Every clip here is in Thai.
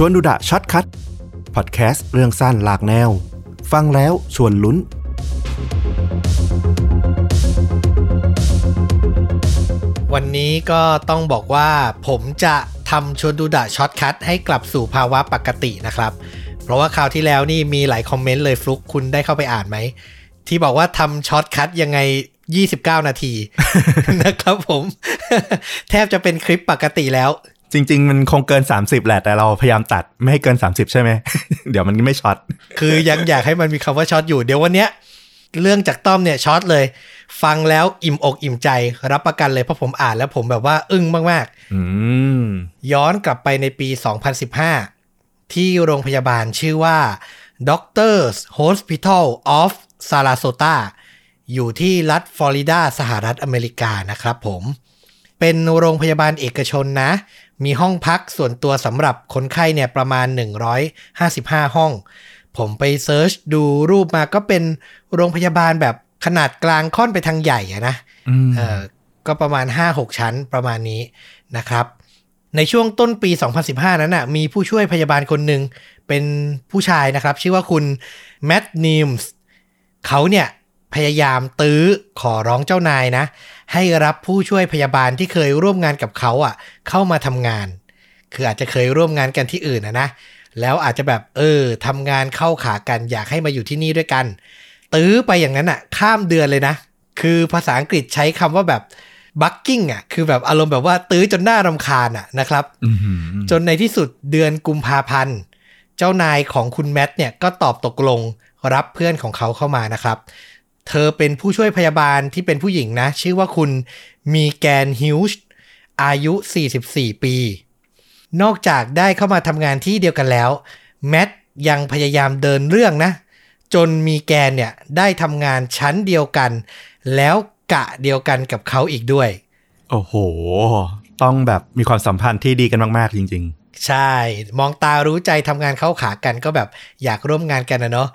ชวนดูดะ Short Cut พอดแคสต์เรื่องสั้นหลากแนว ฟังแล้วชวนลุ้น วันนี้ก็ต้องบอกว่าผมจะทำชวนดูดะ Short Cut ให้กลับสู่ภาวะปกตินะครับ เพราะว่าคราวที่แล้วนี่มีหลายคอมเมนต์เลยฟลุกคุณได้เข้าไปอ่านไหม ที่บอกว่าทำ Short Cut ยังไง29 นาทีนะครับผม แทบจะเป็นคลิปปกติแล้ว จริง ๆ มันคงเกิน 30 แหละ แต่เราพยายามตัดไม่ให้เกิน 30 ใช่ไหม เดี๋ยวมันไม่ช็อต คือยังอยากให้มันมีคำว่าช็อตอยู่ เดี๋ยววันเนี้ยเรื่องจากต้อมเนี่ยช็อตเลย ฟังแล้วอิ่มอกอิ่มใจรับประกันเลยเพราะผมอ่านแล้วผมแบบว่าอึ้งมากอืมๆย้อนกลับไปในปี 2015 ที่โรงพยาบาลชื่อว่า Doctors Hospital of Sarasota อยู่ที่รัฐฟลอริดาสหรัฐอเมริกานะครับผม เป็นโรงพยาบาลเอกชนนะ มีห้องพักส่วนตัวสำหรับคนไข้เนี่ยประมาณ 155 ห้อง ผมไปเซิร์ชดูรูปมาก็เป็นโรงพยาบาลแบบขนาดกลางค่อนไปทางใหญ่อะนะอืมเออก็ประมาณ 5-6 ชั้นประมาณนี้นะครับ ในช่วงต้นปี 2015 นั้นน่ะมีผู้ช่วยพยาบาลคนหนึ่งเป็นผู้ชายนะครับ ชื่อว่าคุณแมตต์นิมส์เขาเนี่ย พยายามตื้อขอร้องเจ้านายนะ ให้รับผู้ช่วยพยาบาลที่เคยร่วมงานกับเขาอะ เข้ามาทำงาน คืออาจจะเคยร่วมงานกันที่อื่นนะนะแล้วอาจจะแบบเออทำงานเข้าขากันอยากให้มาอยู่ที่นี่ด้วยกัน ตื้อไปอย่างนั้นอะ ข้ามเดือนเลยนะ คือภาษาอังกฤษใช้คำว่าแบบบักกิ้งอะคือแบบอารมณ์แบบว่าตื้อจนหน้ารำคาญอะนะครับอืมจนในที่สุดเดือนกุมภาพันธ์เจ้านายของคุณแมทเนี่ยก็ตอบตกลงรับเพื่อนของเขาเข้ามานะครับ เธอเป็นผู้ช่วยพยาบาลที่เป็นผู้หญิงนะ ชื่อว่าคุณมีแกนฮิวช์อายุ 44 ปี นอกจากได้เข้ามาทำงานที่เดียวกันแล้ว แมทยังพยายามเดินเรื่องนะ จนมีแกนเนี่ย ได้ทำงานชั้นเดียวกัน แล้วกะเดียวกันกับเขาอีกด้วย โอ้โห ต้องแบบมีความสัมพันธ์ที่ดีกันมาก ๆ จริงใช่ มองตารู้ใจทำงานเข้าขากันก็แบบอยากร่วมงานกันนะเนาะ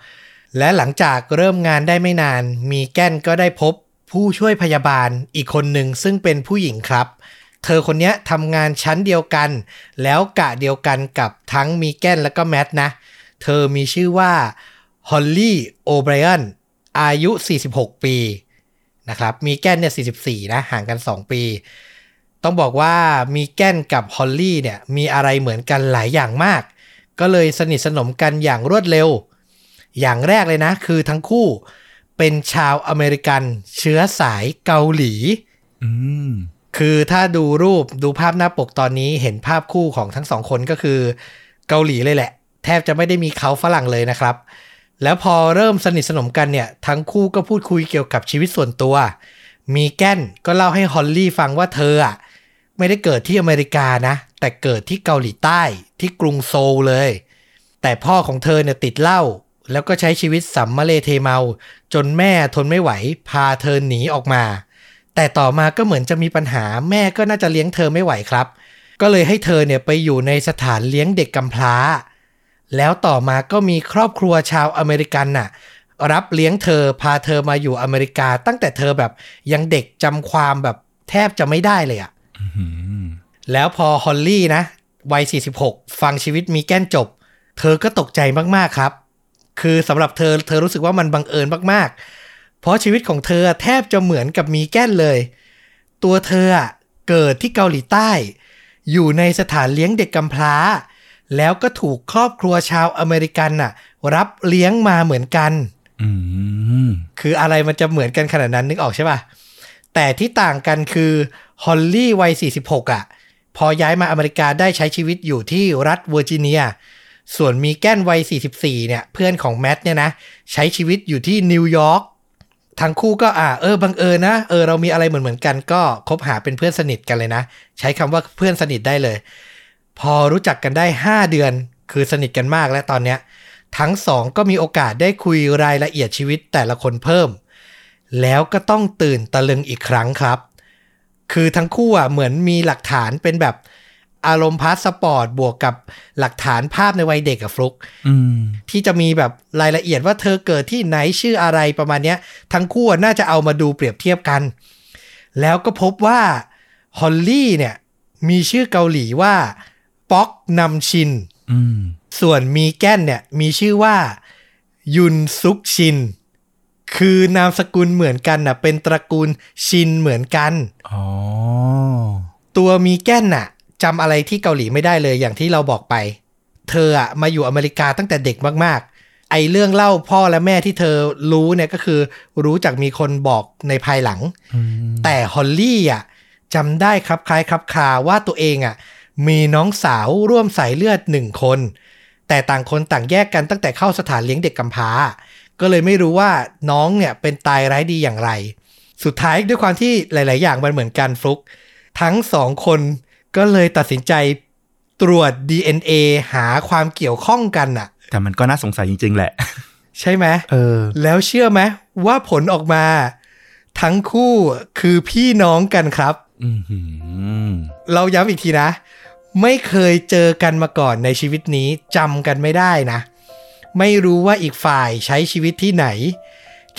และหลังจากเริ่มงานได้ไม่นาน มีแก้นก็ได้พบผู้ช่วยพยาบาลอีกคนหนึ่งซึ่งเป็นผู้หญิงครับ เธอคนนี้ทำงานชั้นเดียวกัน แล้วกะเดียวกันกับทั้งมีแก้นและก็แมทนะ เธอมีชื่อว่าฮอลลี่โอไบรอันอายุ 46 ปีนะครับมีแก้นเนี่ย 44 นะ ห่างกัน 2 ปี ต้องบอกว่ามีแก้นกับฮอลลี่เนี่ยมีอะไรเหมือนกันหลายอย่างมาก ก็เลยสนิทสนมกันอย่างรวดเร็ว อย่างแรกเลยนะ คือทั้งคู่เป็นชาวอเมริกันเชื้อสายเกาหลีๆอืมคือถ้าดูรูปดูภาพหน้าปกตอนนี้เห็นภาพคู่ของทั้งสองคนก็คือ เกาหลีเลยแหละ แทบจะไม่ได้มีเขาฝรั่งเลยนะครับ แล้วพอเริ่มสนิทสนมกันเนี่ย ทั้งคู่ก็พูดคุยเกี่ยวกับชีวิตส่วนตัว มีแก้นก็เล่าให้ฮอลลี่ฟังว่าเธออะไม่ได้เกิดที่อเมริกานะ แต่เกิดที่เกาหลีใต้ที่กรุงโซลเลย แต่พ่อของเธอเนี่ยติดเหล้า แล้วก็ใช้ชีวิตสัมมาเลเทเมา จนแม่ทนไม่ไหว พาเธอหนีออกมา แต่ต่อมาก็เหมือนจะมีปัญหาแม่ก็น่าจะเลี้ยงเธอไม่ไหวครับ ก็เลยให้เธอเนี่ยไปอยู่ในสถานเลี้ยงเด็กกำพร้า แล้วต่อมาก็มีครอบครัวชาวอเมริกันน่ะ รับเลี้ยงเธอพาเธอมาอยู่อเมริกา ตั้งแต่เธอแบบยังเด็กจำความแบบแทบจะไม่ได้เลยอะอืมแล้วพอฮอลลี่นะวัย46 ฟังชีวิตมีแก้นจบ เธอก็ตกใจมากๆครับ คือสำหรับเธอเธอรู้สึกว่ามันบังเอิญมากๆ เพราะชีวิตของเธอแทบจะเหมือนกับมีแก้นเลย ตัวเธออะเกิดที่เกาหลีใต้ อยู่ในสถานเลี้ยงเด็กกำพร้า แล้วก็ถูกครอบครัวชาวอเมริกันน่ะ รับเลี้ยงมาเหมือนกันอืมคืออะไรมันจะเหมือนกันขนาดนั้นนึกออกใช่ป่ะ แต่ที่ต่างกันคือฮอลลี่วัย 46อะ พอย้ายมาอเมริกาได้ใช้ชีวิตอยู่ที่รัฐเวอร์จิเนีย ส่วนมีแก้นวัย 44 เนี่ย เพื่อนของแมทเนี่ยนะ ใช้ชีวิตอยู่ที่นิวยอร์กทั้งคู่ก็อ่าเออบังเอิญนะเออเรามีอะไรเหมือนเหมือนกันก็คบหาเป็นเพื่อนสนิทกันเลยนะ ใช้คำว่าเพื่อนสนิทได้เลย พอรู้จักกันได้ 5 เดือนคือสนิทกันมากแล้วตอนเนี้ยทั้งสองก็มีโอกาสได้คุยรายละเอียดชีวิตแต่ละคนเพิ่ม แล้วก็ต้องตื่นตะลึงอีกครั้งครับ คือทั้งคู่อะเหมือนมีหลักฐานเป็นแบบ อารมณ์พาสปอร์ตบวกกับหลักฐานภาพในวัยเด็กอะฟลุกอืมที่จะมีแบบรายละเอียดว่าเธอเกิดที่ไหนชื่ออะไรประมาณเนี้ยทั้งคู่น่าจะเอามาดูเปรียบเทียบกัน แล้วก็พบว่าฮอลลี่เนี่ย มีชื่อเกาหลีว่าป๊อกนำชินอืมส่วนมีแก้นเนี่ย มีชื่อว่า ยุนซุกชิน คือนามสกุลเหมือนกันน่ะ เป็นตระกูลชินเหมือนกันอ๋อตัวมีแก้นน่ะ จำอะไรที่เกาหลีไม่ได้เลยอย่างที่เราบอกไป เธออะมาอยู่อเมริกาตั้งแต่เด็กมากๆ ไอเรื่องเล่าพ่อและแม่ที่เธอรู้เนี่ยก็คือ รู้จากมีคนบอกในภายหลังอืมแต่ฮอลลี่อะจำได้ครับคล้ายครับคาว่าตัวเองอะมีน้องสาวร่วมสายเลือดหนึ่งคน แต่ต่างคนต่างแยกกันตั้งแต่เข้าสถานเลี้ยงเด็กกำพร้า ก็เลยไม่รู้ว่าน้องเนี่ยเป็นตายร้ายดีอย่างไร สุดท้ายด้วยความที่หลาย ๆ อย่างมันเหมือนกันฟลุก ทั้งสองคน ก็เลยตัดสินใจตรวจ DNA หาความเกี่ยวข้องกันน่ะ แต่มันก็น่าสงสัยจริง ๆ แหละ ใช่ไหมเออ แล้วเชื่อไหมว่าผลออกมา ทั้งคู่คือพี่น้องกันครับอืมหืมเราย้ำอีกทีนะ ไม่เคยเจอกันมาก่อนในชีวิตนี้จำกันไม่ได้นะ ไม่รู้ว่าอีกฝ่ายใช้ชีวิตที่ไหน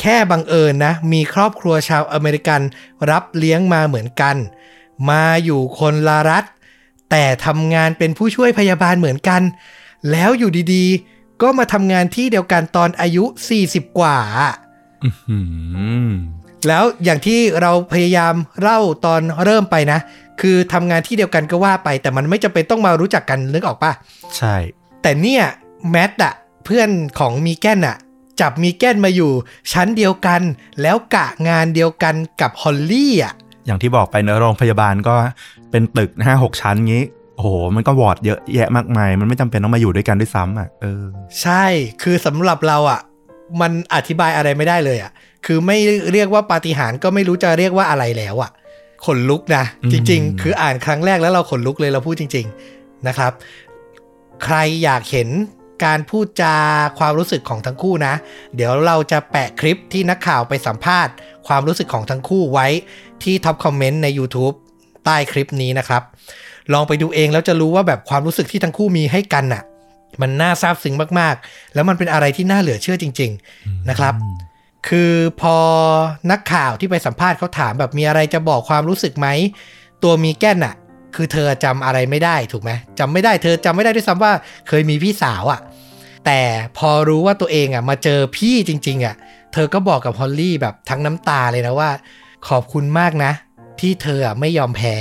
แค่บังเอิญนะ มีครอบครัวชาวอเมริกัน รับเลี้ยงมาเหมือนกัน มาอยู่คนละรัฐ แต่ทำงานเป็นผู้ช่วยพยาบาลเหมือนกัน แล้วอยู่ดีๆ ก็มาทำงานที่เดียวกันตอนอายุ 40 กว่าอืมแล้วอย่างที่เราพยายามเล่าตอนเริ่มไปนะ คือทำงานที่เดียวกันก็ว่าไป แต่มันไม่จำเป็นต้องมารู้จักกันนึกออกปะใช่ แต่เนี่ยแมทอะเพื่อนของมีแกนอะจับมีแกนมาอยู่ชั้นเดียวกัน แล้วกะงานเดียวกันกับฮอลลี่อะ อย่างที่บอกไปเนอะโรงพยาบาลก็เป็นตึกห้าหกชั้นงี้ โอ้โห มันก็วอร์ดเยอะแยะมากมาย มันไม่จำเป็นต้องมาอยู่ด้วยกันด้วยซ้ำอะเออ ใช่คือสำหรับเราอะมันอธิบายอะไรไม่ได้เลยอะคือไม่เรียกว่าปาฏิหาริย์ก็ไม่รู้จะเรียกว่าอะไรแล้วอะขนลุกนะอืมจริง ๆ คืออ่านครั้งแรกแล้วเราขนลุกเลยเราพูดจริง ๆนะครับ ใครอยากเห็น การพูดจาความรู้สึกของทั้งคู่นะ เดี๋ยวเราจะแปะคลิปที่นักข่าวไปสัมภาษณ์ ความรู้สึกของทั้งคู่ไว้ที่ท็อปคอมเมนต์ใน YouTube ใต้คลิปนี้นะครับ ลองไปดูเองแล้วจะรู้ว่าแบบความรู้สึกที่ทั้งคู่มีให้กันน่ะ มันน่าซาบซึ้งมากๆ แล้วมันเป็นอะไรที่น่าเหลือเชื่อจริง ๆนะครับ คือพอนักข่าวที่ไปสัมภาษณ์เขาถามแบบมีอะไรจะบอกความรู้สึกไหมตัวมีแก้นอะ คือเธอจำอะไรไม่ได้ถูกไหมจำไม่ได้เธอจำไม่ได้ด้วยซ้ำว่าเคยมีพี่สาวอะแต่พอรู้ว่าตัวเองอะมาเจอพี่จริง ๆอะเธอก็บอกกับฮอลลี่แบบทั้งน้ำตาเลยนะว่า ขอบคุณมากนะ ที่เธออะไม่ยอมแพ้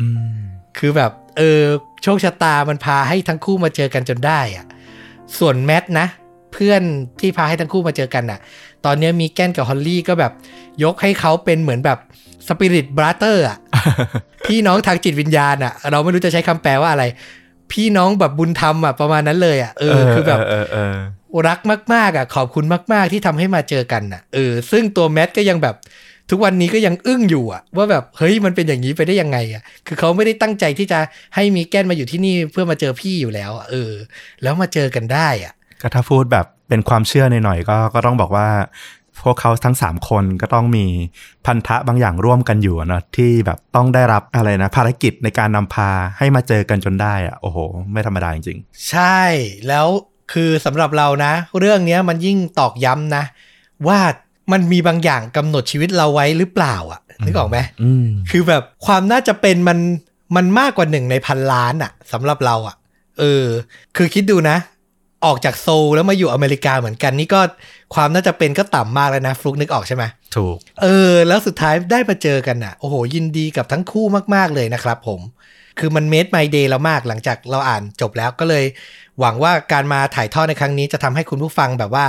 อืมคือแบบ เออโชคชะตามันพาให้ทั้งคู่มาเจอกันจนได้อะส่วนแมทนะ เพื่อนที่พาให้ทั้งคู่มาเจอกันน่ะ ตอนนี้มีแกนกับฮอลลี่ก็แบบ ยกให้เขาเป็นเหมือนแบบ สปิริตบราเตอร์อะ พี่น้องทางจิตวิญญาณอะ เราไม่รู้จะใช้คำแปลว่าอะไร พี่น้องแบบบุญธรรมอะประมาณนั้นเลยอะ เออ คือแบบเออเออรักมากๆอะ ขอบคุณมาก ๆ ที่ทำให้มาเจอกันอะ เออ ซึ่งตัวแมทก็ยังแบบทุกวันนี้ก็ยังอึ้งอยู่อะว่าแบบเฮ้ยมันเป็นอย่างนี้ไปได้ยังไงอะคือเขาไม่ได้ตั้งใจที่จะให้มีแก้นมาอยู่ที่นี่เพื่อมาเจอพี่อยู่แล้วอะเออ แล้วมาเจอกันได้อะก็ถ้าพูดแบบเป็นความเชื่อหน่อยๆก็ก็ต้องบอกว่า พวกเขาทั้งสามคนก็ต้องมีพันธะบางอย่างร่วมกันอยู่อะเนอะที่แบบต้องได้รับอะไรนะ ภารกิจในการนำพาให้มาเจอกันจนได้อะโอ้โห ไม่ธรรมดาจริงใช่แล้วคือสำหรับเรานะ เรื่องเนี้ยมันยิ่งตอกย้ำนะ ว่ามันมีบางอย่างกำหนดชีวิตเราไว้หรือเปล่าอะนึกออกไหมๆอืมคือแบบความน่าจะเป็นมันมันมากกว่าหนึ่งในพันล้านอะสำหรับเราอะเออ คือคิดดูนะ ออกจากโซลแล้วมาอยู่อเมริกาเหมือนกันนี่ก็ความน่าจะเป็นก็ต่ำมากแล้วนะฟลุกนึกออกใช่ไหมถูก เออ แล้วสุดท้ายได้มาเจอกันอะโอ้โห ยินดีกับทั้งคู่มาก ๆ เลยนะครับผม คือมันเมดไมเดย์เรามากหลังจากเราอ่านจบแล้วก็เลย หวังว่าการมาถ่ายทอดในครั้งนี้จะทำให้คุณผู้ฟังแบบว่า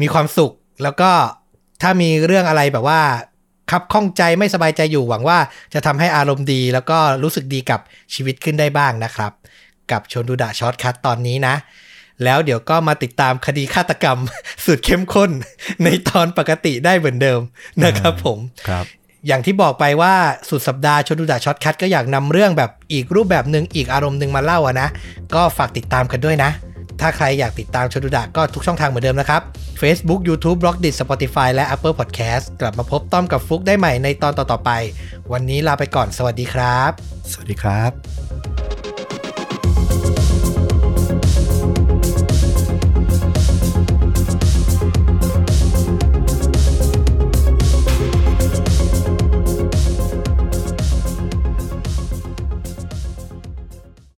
มีความสุข แล้วก็ถ้ามีเรื่องอะไรแบบว่าคับข้องใจไม่สบายใจอยู่หวังว่าจะทำให้อารมณ์ดี แล้วก็รู้สึกดีกับชีวิตขึ้นได้บ้างนะครับ กับชวนดูดะ Short Cut ตอนนี้นะ แล้วเดี๋ยวก็มาติดตามคดีฆาตกรรมสุดเข้มข้น ในตอนปกติได้เหมือนเดิมนะครับผมครับอย่างที่บอกไปว่าสุดสัปดาห์ชวนดูดะ Short Cut ก็อยากนำเรื่องแบบอีกรูปแบบหนึ่งอีกอารมณ์หนึ่งมาเล่าอะนะ ก็ฝากติดตามกันด้วยนะ ถ้าใครอยากติดตามชวนดูดะก็ทุกช่องทางเหมือนเดิมนะครับ Facebook YouTube b l o g d i t Spotify และ Apple Podcast กลับมาพบต้อมกับฟลุกได้ใหม่ในตอนต่อๆไป วันนี้ลาไปก่อนสวัสดีครับ สวัสดีครับ